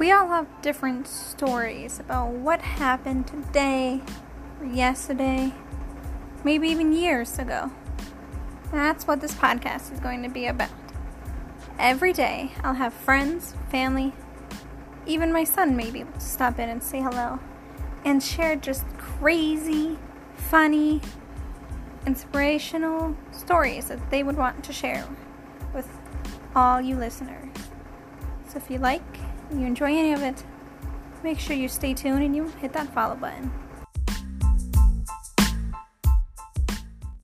We all have different stories about what happened today or yesterday, maybe even years ago. That's what this podcast is going to be about. Every day, I'll have friends, family, even my son maybe stop in and say hello and share just crazy, funny, inspirational stories that they would want to share with all you listeners. So if you like, you enjoy any of it, make sure you stay tuned and you hit that follow button.